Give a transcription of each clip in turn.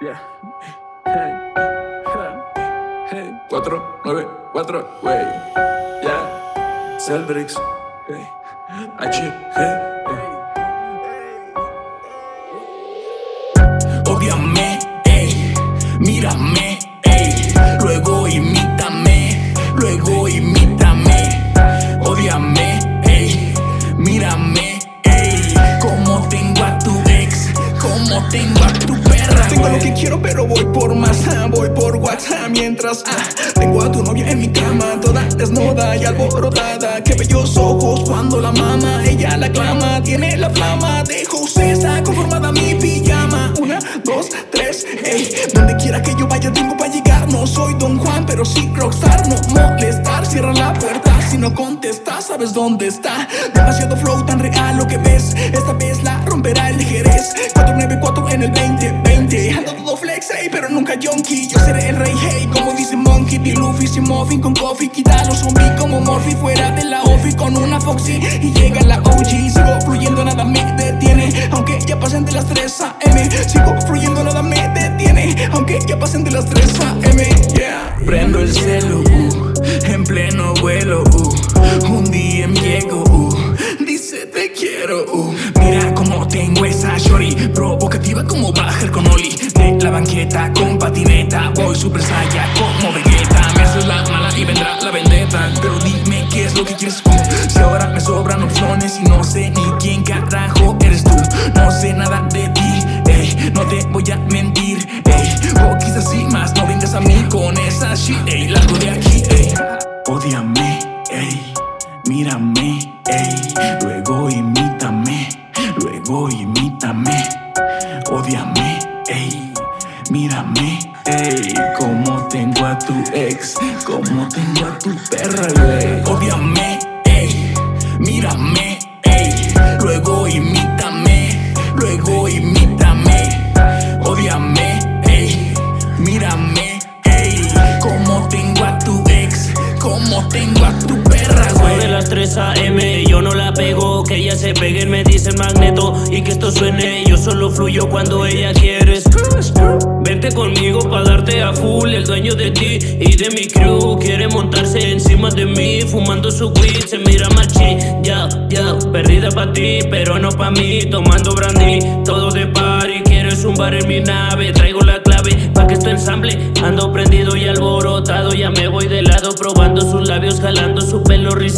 Hey. Hey. 494, wey. Yeah. Celbrix. Hey. H. Hey. Ódiame, ey, mírame, ey, luego imítame, luego imítame. Tengo a tu perra. Tengo lo que quiero, pero voy por más. ah, Voy por WhatsApp mientras ah, tengo a tu novia en mi cama, toda desnuda y alborotada. Qué bellos ojos cuando la mama, ella la clama. Tiene la flama de José, está conformada mi pijama. Una, dos, tres, ey. Donde quiera que yo vaya, tengo para llegar. No soy Don Juan, pero sí rockstar. No molestar, cierra la puerta. Si no contestas, sabes dónde está. Demasiado flow tan real lo que ves. Esta vez la en el 2020. Ando todo flex, ey, pero nunca junkie. Yo seré el rey, hey, como dice Monkey. D. Luffy sin muffin con coffee. Quita los zombies como Morphy fuera de la office con una Foxy. Y llega la OG. Sigo fluyendo, nada me detiene. Aunque ya pasen de las 3 a.m. Sigo fluyendo, nada me detiene. Aunque ya pasen de las 3 a.m. Yeah. Prendo el celo, uh, en pleno vuelo, uh, un día llego, uh, dice te quiero, uh. Provocativa como baja con Oli. De la banqueta con patineta, voy super saya como Vegeta. Me haces la mala y vendrá la vendetta, pero dime qué es lo que quieres tú. Si ahora me sobran opciones y no sé ni quién carajo eres tú, no sé nada de ti, ey, no te voy a mentir, ey, o quizás sí más, no vengas a mí con esa shit, ey, largo de aquí, ey. Ódiame, ey, mírame, ey, luego imítame, luego imítame. Ódiame, ey, mírame, ey, como tengo a tu ex, como tengo a tu perra, güey. Ódiame, ey, mírame, ey, luego imítame, luego imítame. Ódiame, ey, mírame, ey, como tengo a tu ex, como tengo a tu perra, Son de güey. las 3 a.m. Yo se pegue, me dice el magneto. Y que esto suene, yo solo fluyo cuando ella quiere. Vente conmigo pa' darte a full. El dueño de ti y de mi crew quiere montarse encima de mí. Fumando su weed, se mira machi. Ya, ya, perdida pa' ti, pero no pa' mí. Tomando brandy, todo de party. Quieres un bar en mi nave, traigo la clave pa' que esto ensamble. Ando prendido y alborotado, ya me voy de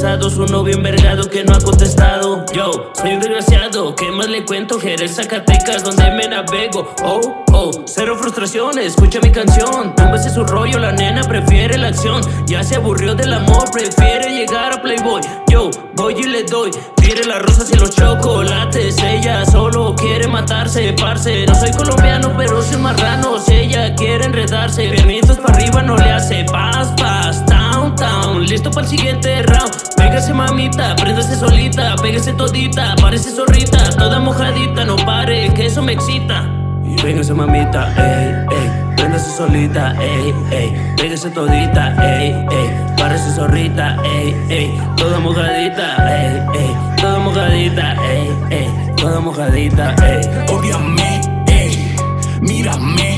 pelo rizado. Su novio envergado que no ha contestado. Yo, soy un desgraciado, ¿qué más le cuento? Jerez, Zacatecas, donde me navego. Oh, oh, cero frustraciones, escucha mi canción. Beses su rollo, la nena prefiere la acción. Ya se aburrió del amor, prefiere llegar a Playboy. Yo, voy y le doy. Tire las rosas y los chocolates. Ella solo quiere matarse, parce. No soy colombiano, pero soy marrano. Ella quiere enredarse, piernitos para arriba no le hace paz, para el siguiente round. Pégase mamita, préndase solita, pégase todita, parece zorrita, toda mojadita, no pare, que eso me excita. Véngase mamita, ey, ey, préndase solita, ey, ey, pégase todita, ey, ey, parece zorrita, ey, ey, toda mojadita, ey, ey, toda mojadita, ey, ey, toda mojadita, ey. Ódiame, ey, mírame,